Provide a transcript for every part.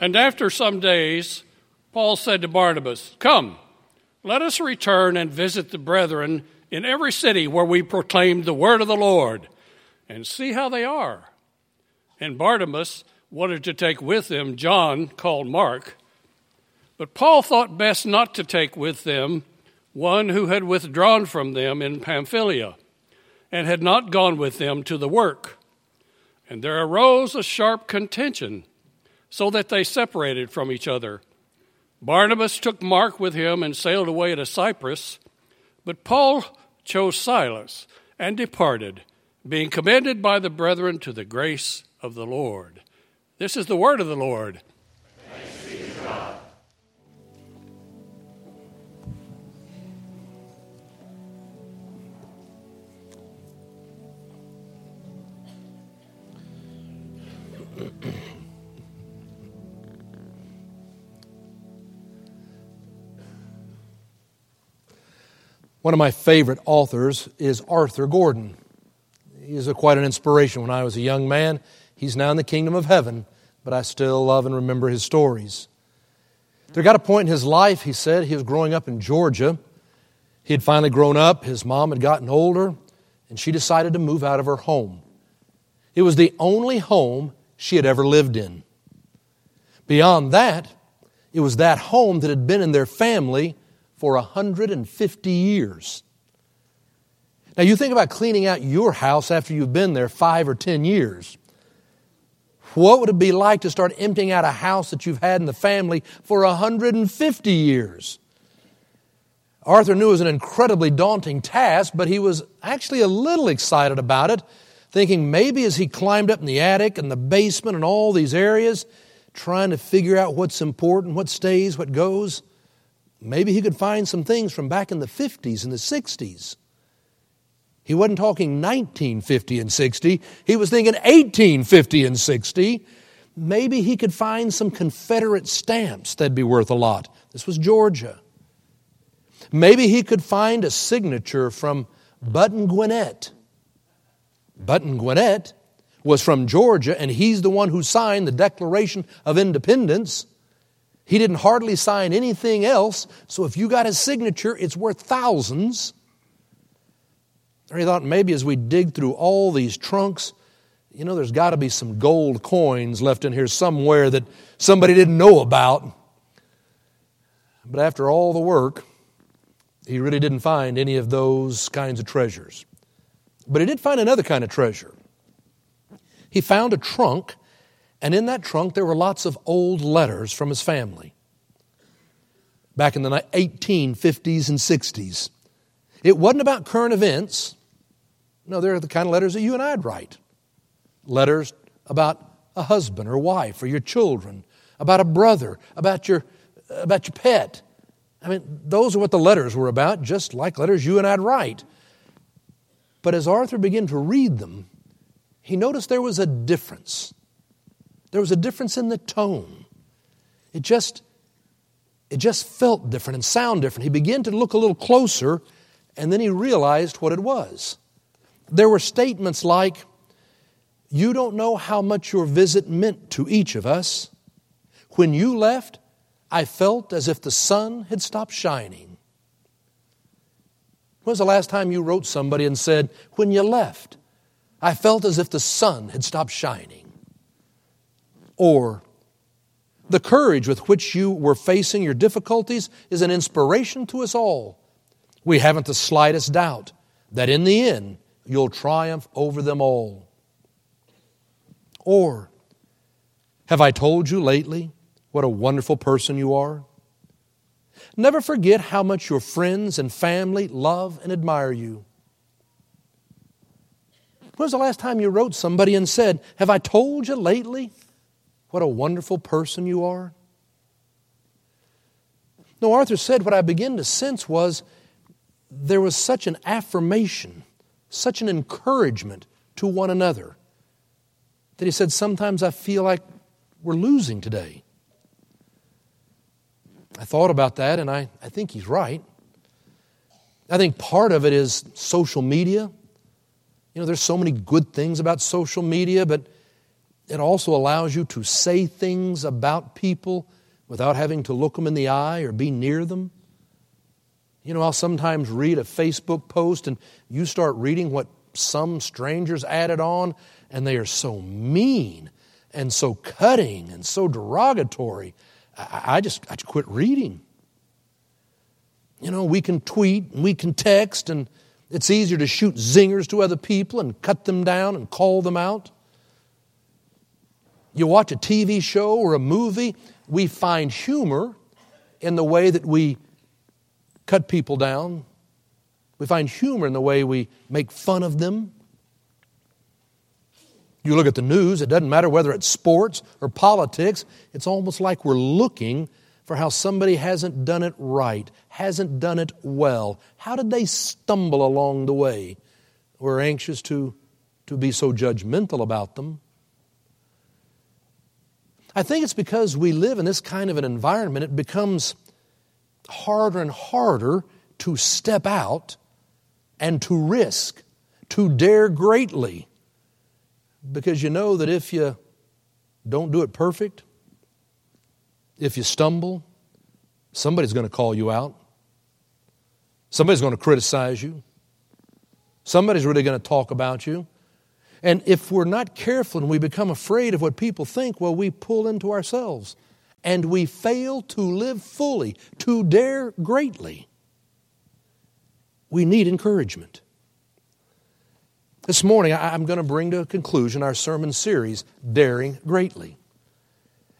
And after some days, Paul said to Barnabas, Come, let us return and visit the brethren in every city where we proclaimed the word of the Lord and see how they are. And Barnabas wanted to take with them John, called Mark. But Paul thought best not to take with them one who had withdrawn from them in Pamphylia and had not gone with them to the work. And there arose a sharp contention, so that they separated from each other. Barnabas took Mark with him and sailed away to Cyprus, but Paul chose Silas and departed, being commended by the brethren to the grace of the Lord. This is the word of the Lord. One of my favorite authors is Arthur Gordon. He is a, quite an inspiration. When I was a young man, he's now in the kingdom of heaven, but I still love and remember his stories. There got a point in his life, he said, he was growing up in Georgia. He had finally grown up, his mom had gotten older, and she decided to move out of her home. It was the only home she had ever lived in. Beyond that, it was that home that had been in their family for 150 years. Now, you think about cleaning out your house after you've been there five or 10 years. What would it be like to start emptying out a house that you've had in the family for 150 years? Arthur knew it was an incredibly daunting task, but he was actually a little excited about it, thinking maybe as he climbed up in the attic and the basement and all these areas, trying to figure out what's important, what stays, what goes, Maybe he could find some things from back in the 50s and the 60s. He wasn't talking 1950 and 60, he was thinking 1850 and 60. Maybe he could find some Confederate stamps that'd be worth a lot. This was Georgia. Maybe he could find a signature from Button Gwinnett. Button Gwinnett was from Georgia, and he's the one who signed the Declaration of Independence. He didn't hardly sign anything else, so if you got his signature, it's worth thousands. Or he thought maybe as we dig through all these trunks, you know, there's got to be some gold coins left in here somewhere that somebody didn't know about. But after all the work, he really didn't find any of those kinds of treasures. But he did find another kind of treasure. He found a trunk and in that trunk, there were lots of old letters from his family back in the 1850s and 60s. It wasn't about current events. No, they're the kind of letters that you and I'd write. Letters about a husband or wife or your children, about a brother, about your, about your pet. I mean, those are what the letters were about, just like letters you and I'd write. But as Arthur began to read them, he noticed there was a difference. There was a difference in the tone. It just, it just felt different and sound different. He began to look a little closer, and then he realized what it was. There were statements like, You don't know how much your visit meant to each of us. When you left, I felt as if the sun had stopped shining. When was the last time you wrote somebody and said, When you left, I felt as if the sun had stopped shining? Or the courage with which you were facing your difficulties is an inspiration to us all. We haven't the slightest doubt that in the end you'll triumph over them all. Or, have I told you lately what a wonderful person you are? Never forget how much your friends and family love and admire you. When was the last time you wrote somebody and said, Have I told you lately what a wonderful person you are? No, Arthur said what I began to sense was there was such an affirmation, such an encouragement to one another that he said, Sometimes I feel like we're losing today. I thought about that and I, I think he's right. I think part of it is social media. You know, there's so many good things about social media, but It also allows you to say things about people without having to look them in the eye or be near them. You know, I'll sometimes read a Facebook post and you start reading what some strangers added on, and they are so mean and so cutting and so derogatory. I, just I just quit reading. You know, we can tweet and we can text, and it's easier to shoot zingers to other people and cut them down and call them out. You watch a TV show or a movie, we find humor in the way that we cut people down. We find humor in the way we make fun of them. You look at the news, it doesn't matter whether it's sports or politics, it's almost like we're looking for how somebody hasn't done it right, hasn't done it well. How did they stumble along the way? We're anxious to, to be so judgmental about them. I think it's because we live in this kind of an environment, it becomes harder and harder to step out and to risk, to dare greatly. Because you know that if you don't do it perfect, if you stumble, somebody's going to call you out. Somebody's going to criticize you. Somebody's really going to talk about you. And if we're not careful and we become afraid of what people think, well, we pull into ourselves and we fail to live fully, to dare greatly. We need encouragement. This morning, I'm going to bring to a conclusion our sermon series, Daring Greatly.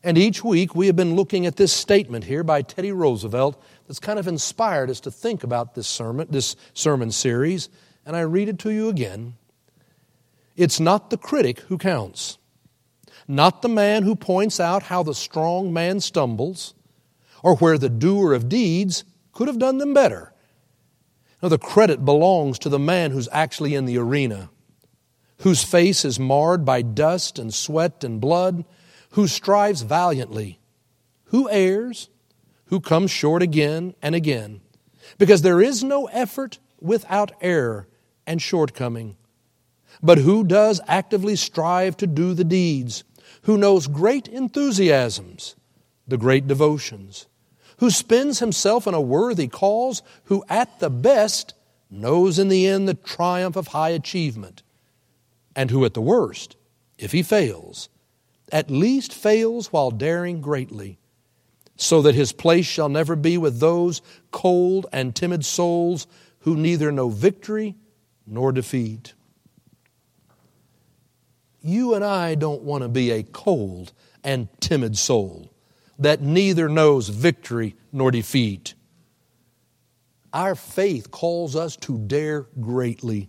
And each week, we have been looking at this statement here by Teddy Roosevelt that's kind of inspired us to think about this sermon, this sermon series. And I read it to you again. It's not the critic who counts, not the man who points out how the strong man stumbles or where the doer of deeds could have done them better. No, the credit belongs to the man who's actually in the arena, whose face is marred by dust and sweat and blood, who strives valiantly, who errs, who comes short again and again. Because there is no effort without error and shortcoming but who does actively strive to do the deeds, who knows great enthusiasms, the great devotions, who spends himself in a worthy cause, who at the best knows in the end the triumph of high achievement, and who at the worst, if he fails, at least fails while daring greatly, so that his place shall never be with those cold and timid souls who neither know victory nor defeat. You and I don't want to be a cold and timid soul that neither knows victory nor defeat. Our faith calls us to dare greatly,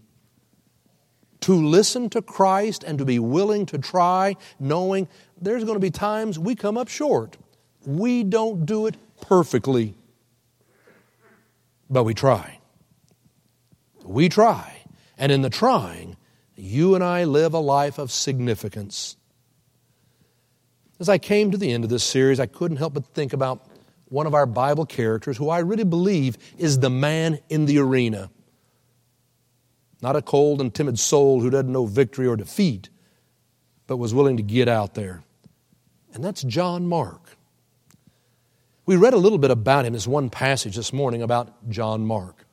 to listen to Christ and to be willing to try, knowing there's going to be times we come up short. We don't do it perfectly, but we try. We try. And in the trying, you and I live a life of significance. As I came to the end of this series, I couldn't help but think about one of our Bible characters who I really believe is the man in the arena. Not a cold and timid soul who doesn't know victory or defeat, but was willing to get out there. And that's John Mark. We read a little bit about him as one passage this morning about John Mark.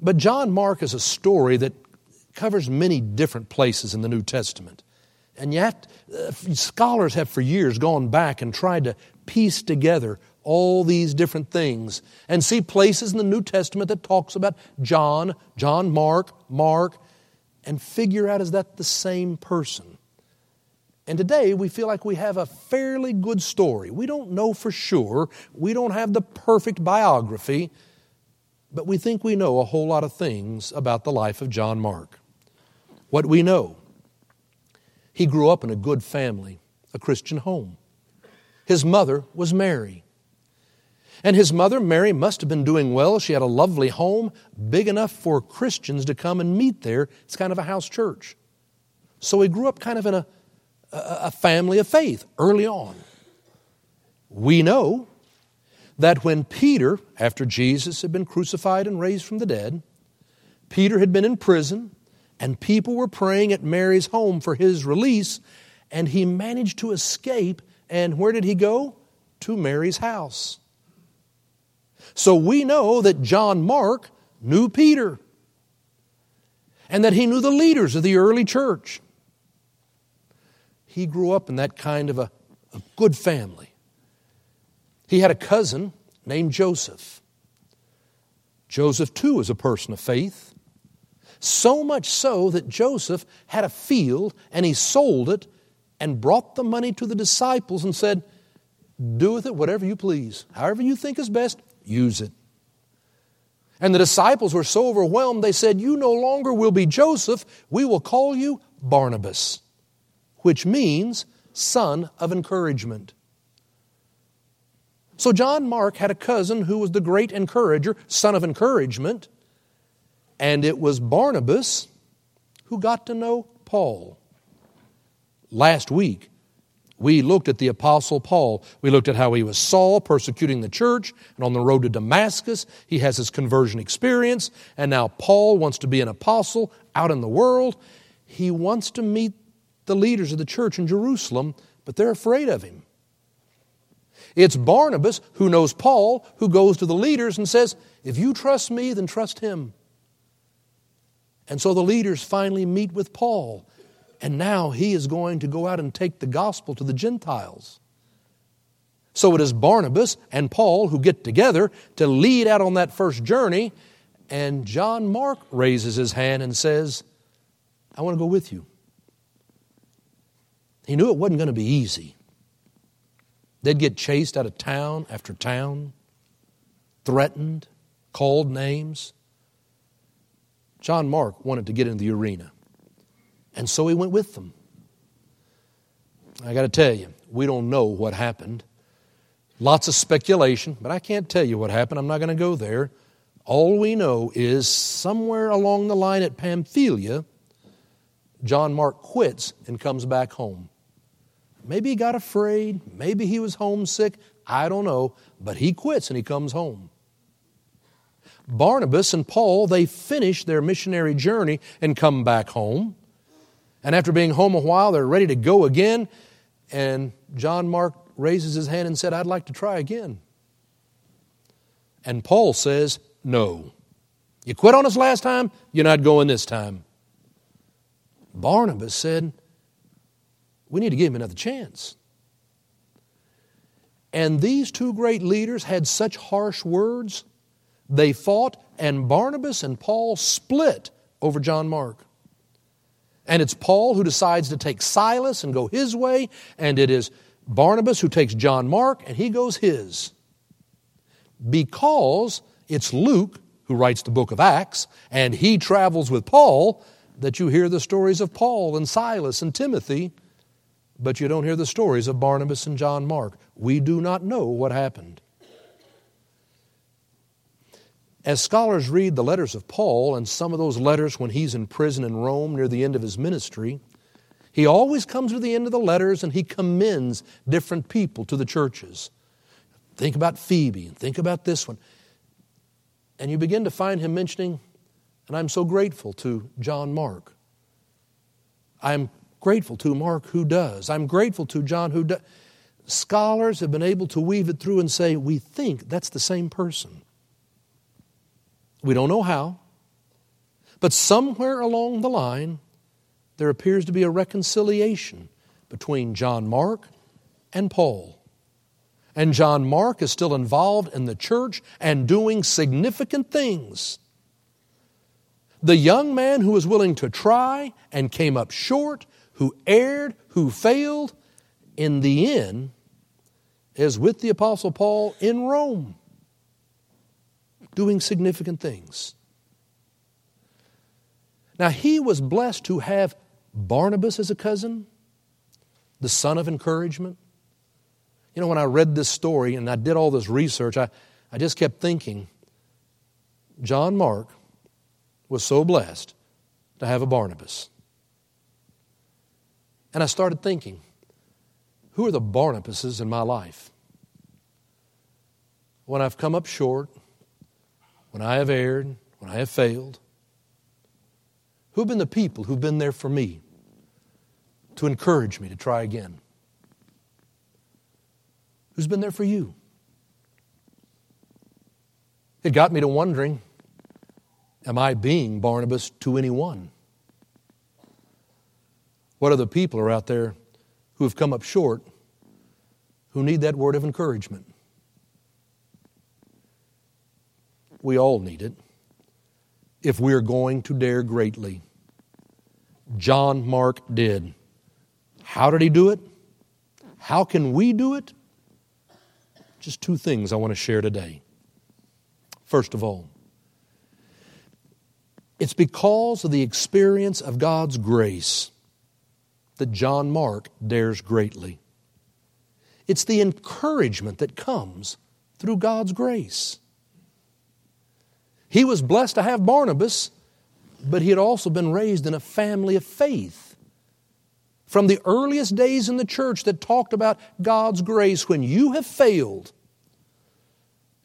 But John Mark is a story that covers many different places in the New Testament. And yet, uh, scholars have for years gone back and tried to piece together all these different things and see places in the New Testament that talks about John, John Mark, Mark, and figure out is that the same person? And today we feel like we have a fairly good story. We don't know for sure. We don't have the perfect biography, but we think we know a whole lot of things about the life of John Mark what we know. He grew up in a good family, a Christian home. His mother was Mary. And his mother, Mary, must have been doing well. She had a lovely home, big enough for Christians to come and meet there. It's kind of a house church. So he grew up kind of in a, a family of faith early on. We know that when Peter, after Jesus had been crucified and raised from the dead, Peter had been in prison and people were praying at Mary's home for his release. and he managed to escape. And where did he go? To Mary's house. So we know that John Mark knew Peter and that he knew the leaders of the early church. He grew up in that kind of a, a good family. He had a cousin named Joseph. Joseph, too, is a person of faith. So much so that Joseph had a field and he sold it and brought the money to the disciples and said, Do with it whatever you please. However you think is best, use it. And the disciples were so overwhelmed, they said, You no longer will be Joseph, we will call you Barnabas, which means son of encouragement. So John Mark had a cousin who was the great encourager, son of encouragement, and it was Barnabas who got to know Paul. Last week, we looked at the Apostle Paul. We looked at how he was Saul, persecuting the church, and on the road to Damascus, he has his conversion experience. And now Paul wants to be an apostle out in the world. He wants to meet the leaders of the church in Jerusalem, but they're afraid of him. It's Barnabas who knows Paul, who goes to the leaders and says, If you trust me, then trust him. And so the leaders finally meet with Paul and now he is going to go out and take the gospel to the Gentiles. So it is Barnabas and Paul who get together to lead out on that first journey. And John Mark raises his hand and says, I want to go with you. He knew it wasn't going to be easy. They'd get chased out of town after town, threatened, called names. John Mark wanted to get into the arena. And so he went with them. I got to tell you, we don't know what happened. Lots of speculation, but I can't tell you what happened. I'm not going to go there. All we know is somewhere along the line at Pamphylia, John Mark quits and comes back home. Maybe he got afraid. Maybe he was homesick. I don't know. But he quits and he comes home. Barnabas and Paul, they finish their missionary journey and come back home. And after being home a while, they're ready to go again. And John Mark raises his hand and said, I'd like to try again. And Paul says, No. You quit on us last time, you're not going this time. Barnabas said, We need to give him another chance. And these two great leaders had such harsh words, they fought, and Barnabas and Paul split over John Mark. And it's Paul who decides to take Silas and go his way, and it is Barnabas who takes John Mark and he goes his. Because it's Luke who writes the book of Acts, and he travels with Paul, that you hear the stories of Paul and Silas and Timothy, but you don't hear the stories of Barnabas and John Mark. We do not know what happened. As scholars read the letters of Paul and some of those letters when he's in prison in Rome near the end of his ministry, he always comes to the end of the letters and he commends different people to the churches. Think about Phoebe and think about this one. And you begin to find him mentioning, and I'm so grateful to John Mark. I'm grateful to Mark who does. I'm grateful to John who does. Scholars have been able to weave it through and say, we think that's the same person. We don't know how, but somewhere along the line, there appears to be a reconciliation between John Mark and Paul. And John Mark is still involved in the church and doing significant things. The young man who was willing to try and came up short, who erred, who failed, in the end is with the Apostle Paul in Rome doing significant things. Now, he was blessed to have Barnabas as a cousin, the son of encouragement. You know, when I read this story and I did all this research, I, I just kept thinking John Mark was so blessed to have a Barnabas. And I started thinking, who are the Barnabases in my life? When I've come up short, when I have erred, when I have failed? Who have been the people who've been there for me? to encourage me to try again? Who's been there for you? It got me to wondering Am I being Barnabas to anyone? What other people are out there who have come up short who need that word of encouragement? We all need it if we're going to dare greatly. John Mark did. How did he do it? How can we do it? Just two things I want to share today. First of all, it's because of the experience of God's grace that John Mark dares greatly. It's the encouragement that comes through God's grace. He was blessed to have Barnabas, but he had also been raised in a family of faith. From the earliest days in the church that talked about God's grace, when you have failed,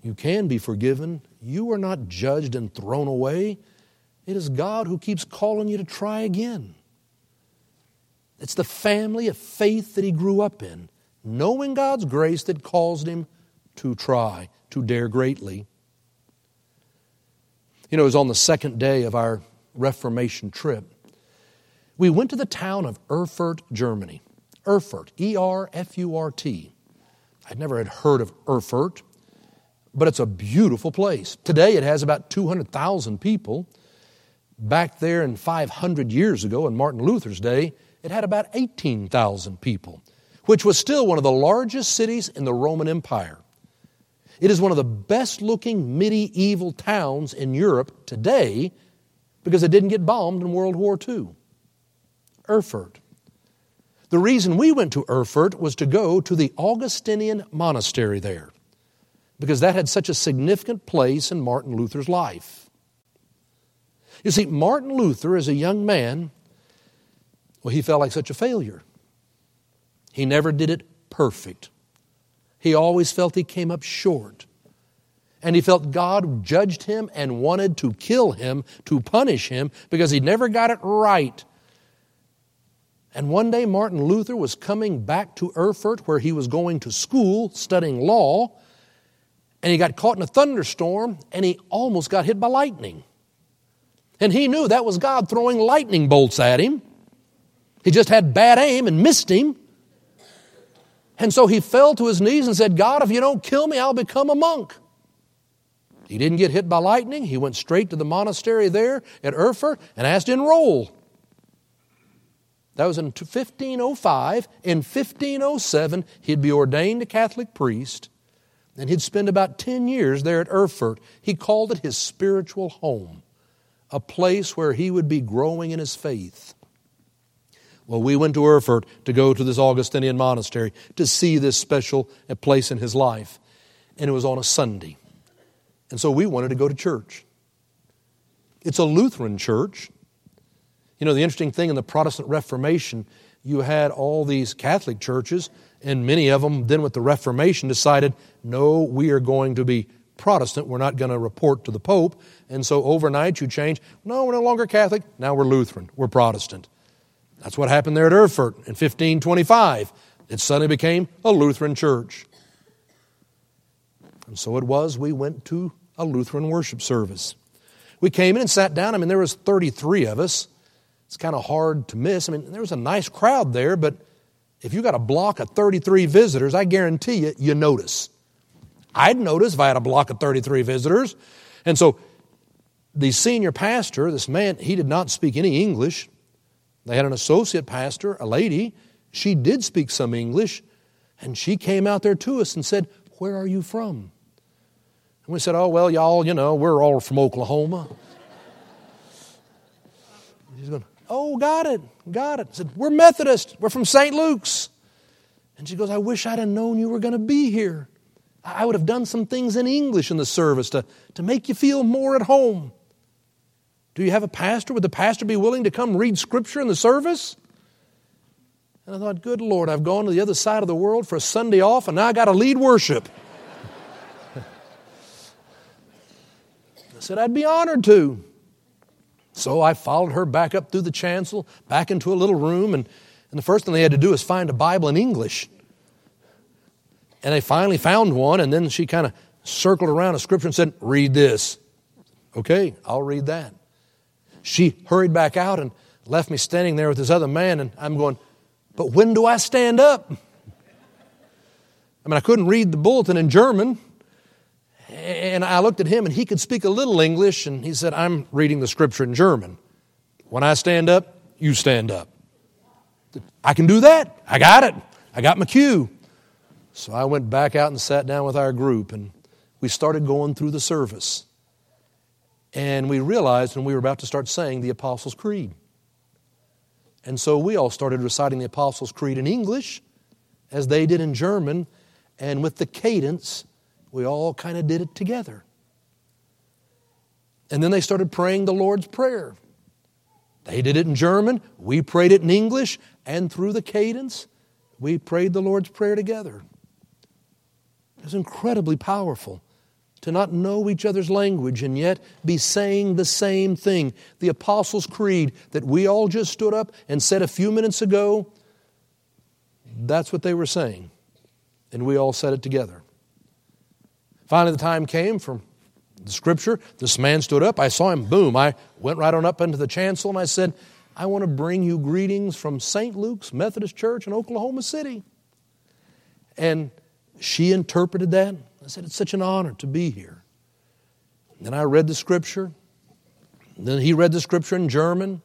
you can be forgiven. You are not judged and thrown away. It is God who keeps calling you to try again. It's the family of faith that he grew up in, knowing God's grace that caused him to try, to dare greatly. You know, it was on the second day of our Reformation trip. We went to the town of Erfurt, Germany. Erfurt, E R F U R T. I'd never had heard of Erfurt, but it's a beautiful place. Today it has about 200,000 people. Back there in 500 years ago, in Martin Luther's day, it had about 18,000 people, which was still one of the largest cities in the Roman Empire. It is one of the best looking medieval towns in Europe today because it didn't get bombed in World War II. Erfurt. The reason we went to Erfurt was to go to the Augustinian monastery there because that had such a significant place in Martin Luther's life. You see, Martin Luther, as a young man, well, he felt like such a failure. He never did it perfect. He always felt he came up short. And he felt God judged him and wanted to kill him, to punish him, because he never got it right. And one day, Martin Luther was coming back to Erfurt, where he was going to school studying law, and he got caught in a thunderstorm, and he almost got hit by lightning. And he knew that was God throwing lightning bolts at him. He just had bad aim and missed him. And so he fell to his knees and said, God, if you don't kill me, I'll become a monk. He didn't get hit by lightning. He went straight to the monastery there at Erfurt and asked to enroll. That was in 1505. In 1507, he'd be ordained a Catholic priest, and he'd spend about 10 years there at Erfurt. He called it his spiritual home, a place where he would be growing in his faith. Well, we went to Erfurt to go to this Augustinian monastery to see this special place in his life. And it was on a Sunday. And so we wanted to go to church. It's a Lutheran church. You know, the interesting thing in the Protestant Reformation, you had all these Catholic churches, and many of them then with the Reformation decided, no, we are going to be Protestant. We're not going to report to the Pope. And so overnight you change, no, we're no longer Catholic. Now we're Lutheran. We're Protestant. That's what happened there at Erfurt in 1525. It suddenly became a Lutheran church. And so it was, we went to a Lutheran worship service. We came in and sat down. I mean, there was 33 of us. It's kind of hard to miss. I mean, there was a nice crowd there, but if you got a block of 33 visitors, I guarantee you, you notice. I'd notice if I had a block of 33 visitors. And so the senior pastor, this man, he did not speak any English. They had an associate pastor, a lady. She did speak some English, and she came out there to us and said, Where are you from? And we said, Oh, well, y'all, you know, we're all from Oklahoma. She's going, Oh, got it, got it. I said, We're Methodist. We're from St. Luke's. And she goes, I wish I'd have known you were going to be here. I would have done some things in English in the service to, to make you feel more at home. Do you have a pastor? Would the pastor be willing to come read scripture in the service? And I thought, good Lord, I've gone to the other side of the world for a Sunday off, and now I got to lead worship. I said, I'd be honored to. So I followed her back up through the chancel, back into a little room, and And the first thing they had to do is find a Bible in English. And they finally found one, and then she kind of circled around a scripture and said, Read this. Okay, I'll read that. She hurried back out and left me standing there with this other man, and I'm going, But when do I stand up? I mean, I couldn't read the bulletin in German. And I looked at him, and he could speak a little English, and he said, I'm reading the scripture in German. When I stand up, you stand up. I can do that. I got it. I got my cue. So I went back out and sat down with our group, and we started going through the service. And we realized when we were about to start saying the Apostles' Creed. And so we all started reciting the Apostles' Creed in English, as they did in German, and with the cadence, we all kind of did it together. And then they started praying the Lord's Prayer. They did it in German, we prayed it in English, and through the cadence, we prayed the Lord's Prayer together. It was incredibly powerful to not know each other's language and yet be saying the same thing. The Apostles' Creed that we all just stood up and said a few minutes ago, that's what they were saying. And we all said it together. Finally, the time came for the scripture. This man stood up. I saw him. Boom. I went right on up into the chancel and I said, I want to bring you greetings from St. Luke's Methodist Church in Oklahoma City. And she interpreted that. I said, It's such an honor to be here. Then I read the scripture. Then he read the scripture in German.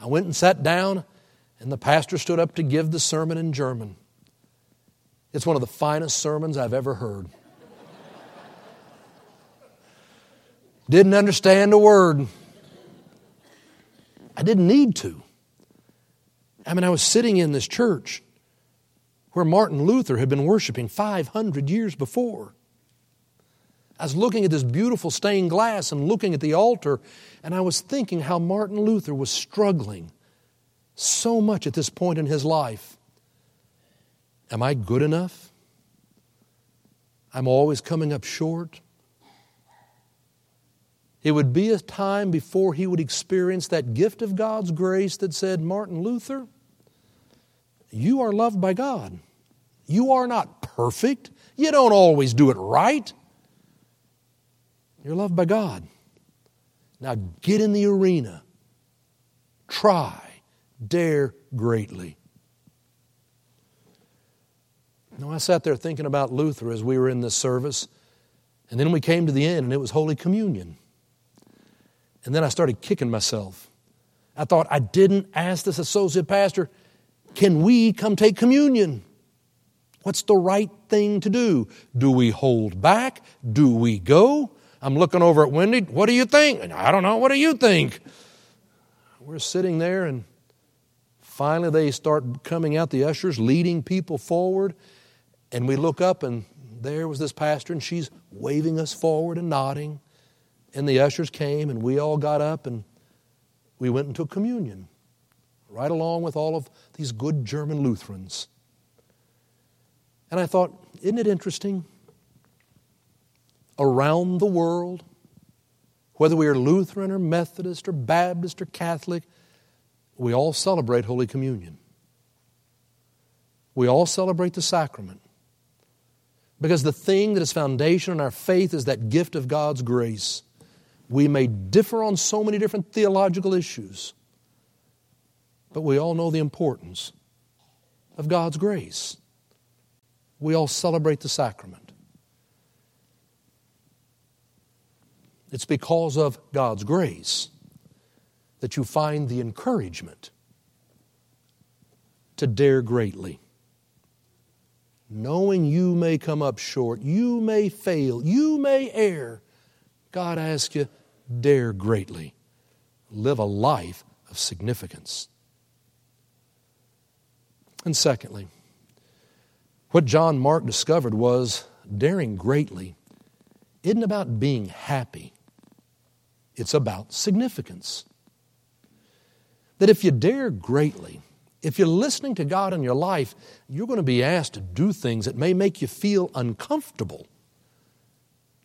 I went and sat down, and the pastor stood up to give the sermon in German. It's one of the finest sermons I've ever heard. Didn't understand a word. I didn't need to. I mean, I was sitting in this church where Martin Luther had been worshiping 500 years before. I was looking at this beautiful stained glass and looking at the altar, and I was thinking how Martin Luther was struggling so much at this point in his life. Am I good enough? I'm always coming up short. It would be a time before he would experience that gift of God's grace that said, Martin Luther, you are loved by God. You are not perfect. You don't always do it right. You're loved by God. Now get in the arena. Try. Dare greatly. Now, I sat there thinking about Luther as we were in this service, and then we came to the end, and it was Holy Communion. And then I started kicking myself. I thought, I didn't ask this associate pastor, can we come take communion? What's the right thing to do? Do we hold back? Do we go? I'm looking over at Wendy. What do you think? I don't know. What do you think? We're sitting there, and finally they start coming out, the ushers leading people forward. And we look up, and there was this pastor, and she's waving us forward and nodding. And the ushers came, and we all got up and we went into communion, right along with all of these good German Lutherans. And I thought, isn't it interesting? Around the world, whether we are Lutheran or Methodist or Baptist or Catholic, we all celebrate Holy Communion. We all celebrate the sacrament. Because the thing that is foundation in our faith is that gift of God's grace. We may differ on so many different theological issues, but we all know the importance of God's grace. We all celebrate the sacrament. It's because of God's grace that you find the encouragement to dare greatly. Knowing you may come up short, you may fail, you may err, God asks you, dare greatly. Live a life of significance. And secondly, what John Mark discovered was daring greatly isn't about being happy, it's about significance. That if you dare greatly, if you're listening to God in your life, you're going to be asked to do things that may make you feel uncomfortable.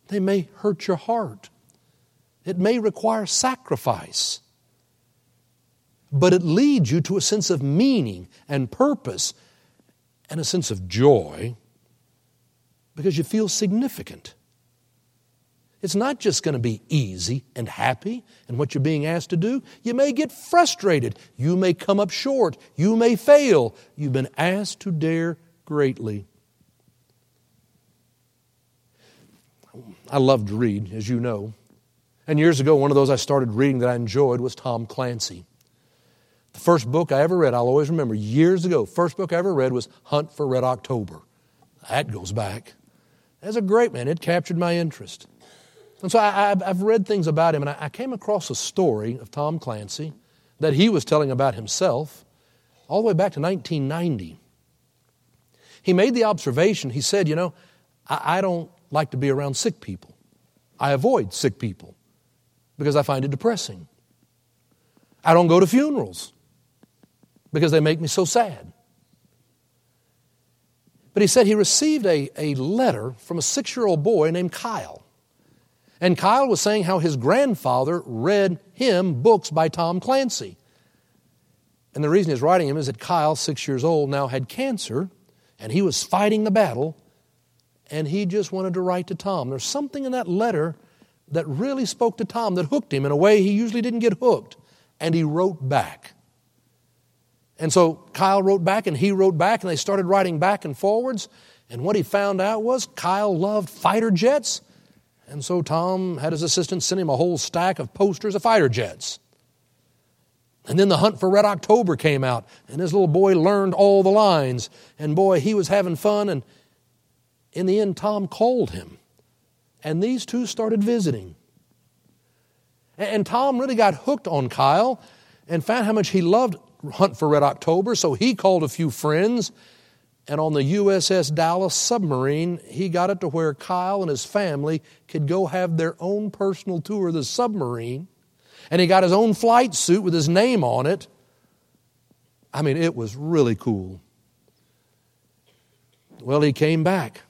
They may hurt your heart. It may require sacrifice. But it leads you to a sense of meaning and purpose and a sense of joy because you feel significant. It's not just going to be easy and happy in what you're being asked to do. You may get frustrated. You may come up short. You may fail. You've been asked to dare greatly. I love to read, as you know. And years ago, one of those I started reading that I enjoyed was Tom Clancy. The first book I ever read, I'll always remember, years ago, first book I ever read was Hunt for Red October. That goes back. That's a great man. It captured my interest. And so I, have read things about him, and I came across a story of Tom Clancy that he was telling about himself all the way back to 1990. He made the observation, he said, You know, I, I don't like to be around sick people. I avoid sick people because I find it depressing. I don't go to funerals because they make me so sad. But he said he received a, a letter from a six year old boy named Kyle. And Kyle was saying how his grandfather read him books by Tom Clancy. And the reason he's writing him is that Kyle, six years old, now had cancer, and he was fighting the battle, and he just wanted to write to Tom. There's something in that letter that really spoke to Tom, that hooked him in a way he usually didn't get hooked. And he wrote back. And so Kyle wrote back, and he wrote back, and they started writing back and forwards. And what he found out was Kyle loved fighter jets and so Tom had his assistant send him a whole stack of posters of fighter jets. And then the Hunt for Red October came out, and his little boy learned all the lines. And boy, he was having fun. And in the end, Tom called him. And these two started visiting. And Tom really got hooked on Kyle and found how much he loved Hunt for Red October. So he called a few friends and on the USS Dallas submarine, he got it to where Kyle and his family could go have their own personal tour of the submarine. And he got his own flight suit with his name on it. I mean, it was really cool. Well, he came back.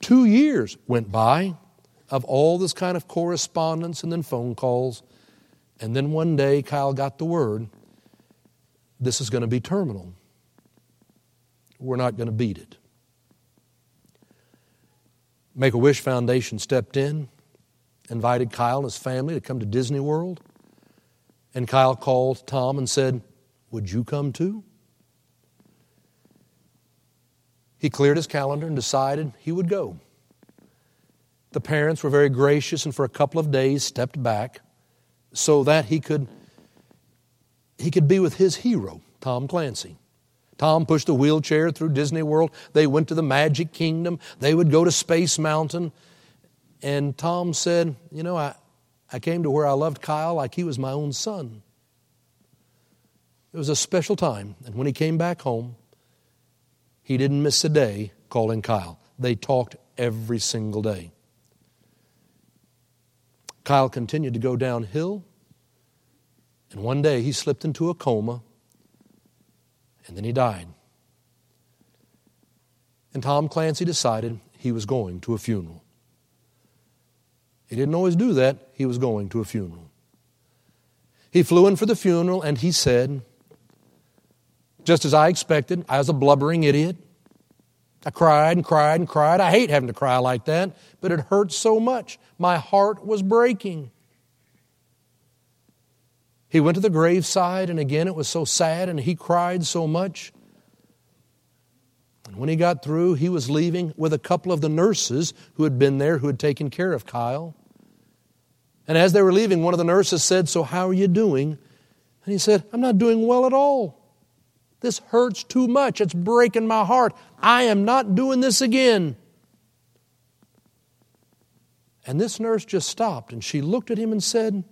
Two years went by of all this kind of correspondence and then phone calls. And then one day, Kyle got the word this is going to be terminal we're not going to beat it. Make a Wish Foundation stepped in, invited Kyle and his family to come to Disney World. And Kyle called Tom and said, Would you come too? He cleared his calendar and decided he would go. The parents were very gracious and for a couple of days stepped back so that he could, he could be with his hero, Tom Clancy. Tom pushed a wheelchair through Disney World. They went to the Magic Kingdom. They would go to Space Mountain. And Tom said, You know, I, I came to where I loved Kyle like he was my own son. It was a special time. And when he came back home, he didn't miss a day calling Kyle. They talked every single day. Kyle continued to go downhill. And one day he slipped into a coma and then he died. And Tom Clancy decided he was going to a funeral. He didn't always do that, he was going to a funeral. He flew in for the funeral and he said, just as I expected, I was a blubbering idiot. I cried and cried and cried. I hate having to cry like that, but it hurt so much. My heart was breaking. He went to the graveside, and again it was so sad, and he cried so much. And when he got through, he was leaving with a couple of the nurses who had been there, who had taken care of Kyle. And as they were leaving, one of the nurses said, So, how are you doing? And he said, I'm not doing well at all. This hurts too much. It's breaking my heart. I am not doing this again. And this nurse just stopped and she looked at him and said,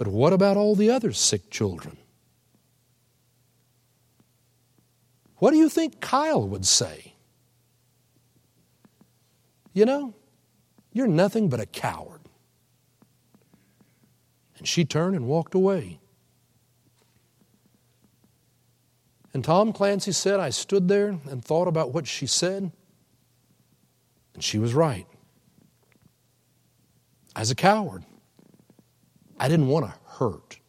but what about all the other sick children? What do you think Kyle would say? You know, you're nothing but a coward. And she turned and walked away. And Tom Clancy said, I stood there and thought about what she said, and she was right. I was a coward. I didn't want to hurt.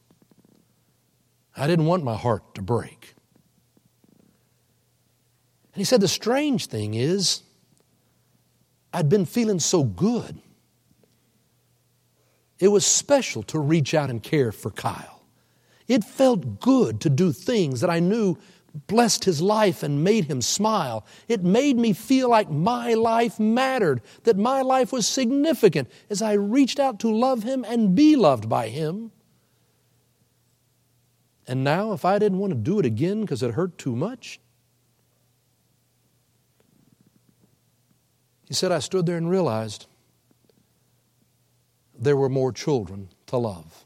I didn't want my heart to break. And he said, The strange thing is, I'd been feeling so good. It was special to reach out and care for Kyle. It felt good to do things that I knew blessed his life and made him smile. It made me feel like my life mattered, that my life was significant as I reached out to love him and be loved by him. And now, if I didn't want to do it again because it hurt too much, he said, I stood there and realized there were more children to love.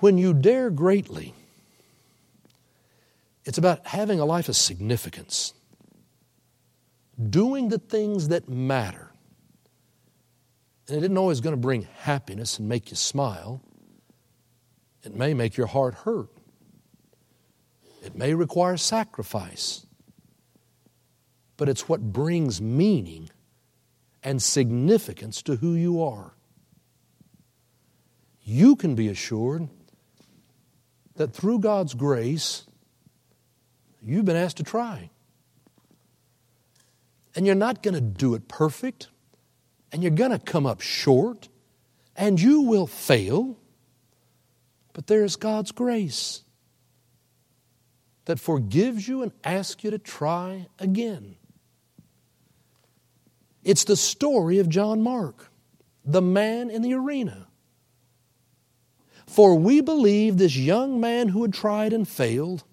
When you dare greatly, it's about having a life of significance, doing the things that matter. And it isn't always going to bring happiness and make you smile. It may make your heart hurt. It may require sacrifice. But it's what brings meaning and significance to who you are. You can be assured that through God's grace, you've been asked to try. And you're not going to do it perfect, and you're going to come up short, and you will fail, but there's God's grace that forgives you and asks you to try again. It's the story of John Mark, the man in the arena. For we believe this young man who had tried and failed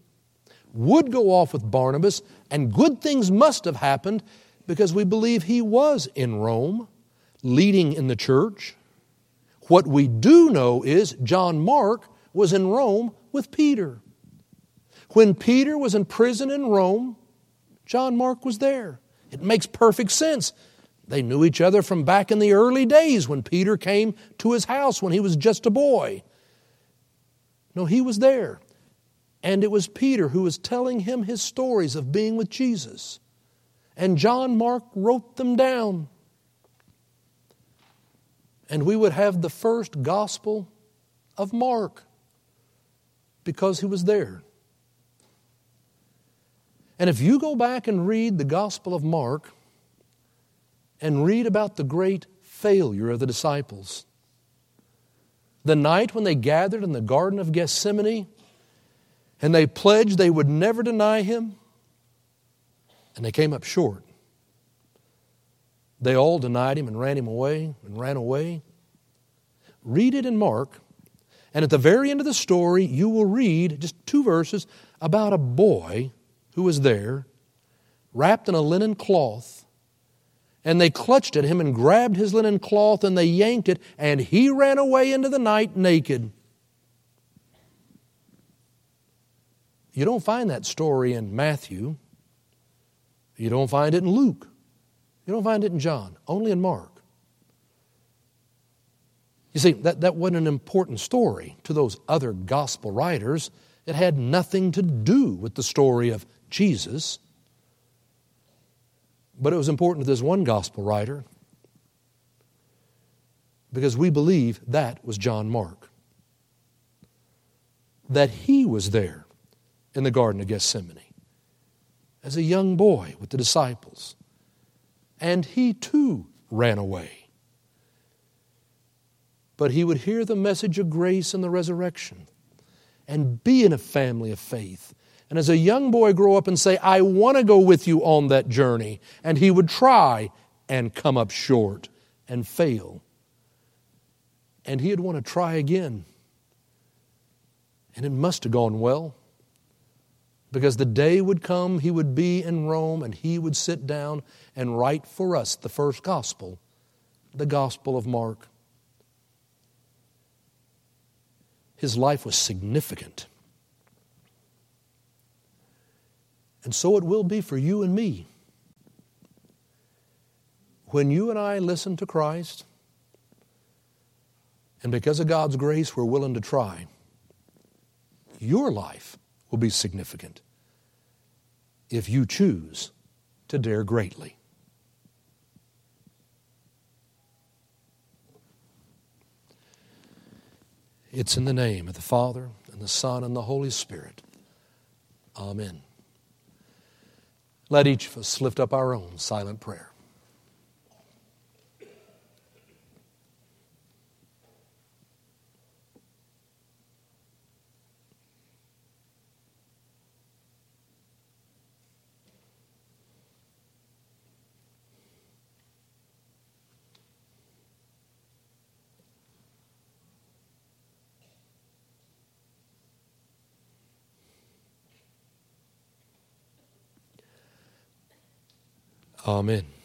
would go off with Barnabas, and good things must have happened because we believe he was in Rome, leading in the church. What we do know is John Mark was in Rome with Peter. When Peter was in prison in Rome, John Mark was there. It makes perfect sense. They knew each other from back in the early days when Peter came to his house when he was just a boy. No, he was there. And it was Peter who was telling him his stories of being with Jesus. And John Mark wrote them down. And we would have the first gospel of Mark because he was there. And if you go back and read the Gospel of Mark and read about the great failure of the disciples, the night when they gathered in the Garden of Gethsemane and they pledged they would never deny him, and they came up short. They all denied him and ran him away and ran away. Read it in Mark, and at the very end of the story, you will read just two verses about a boy who was there, wrapped in a linen cloth, and they clutched at him and grabbed his linen cloth and they yanked it, and he ran away into the night naked. You don't find that story in Matthew. You don't find it in Luke. You don't find it in John, only in Mark. You see, that, that wasn't an important story to those other gospel writers. It had nothing to do with the story of Jesus. But it was important to this one gospel writer because we believe that was John Mark. That he was there in the Garden of Gethsemane as a young boy with the disciples. And he too ran away. But he would hear the message of grace and the resurrection and be in a family of faith and as a young boy grow up and say, I want to go with you on that journey. And he would try and come up short and fail. And he'd want to try again. And it must have gone well. Because the day would come, he would be in Rome and he would sit down and write for us the first gospel, the Gospel of Mark. His life was significant. And so it will be for you and me. When you and I listen to Christ, and because of God's grace, we're willing to try, your life will be significant if you choose to dare greatly. It's in the name of the Father, and the Son, and the Holy Spirit. Amen. Let each of us lift up our own silent prayer. Amen.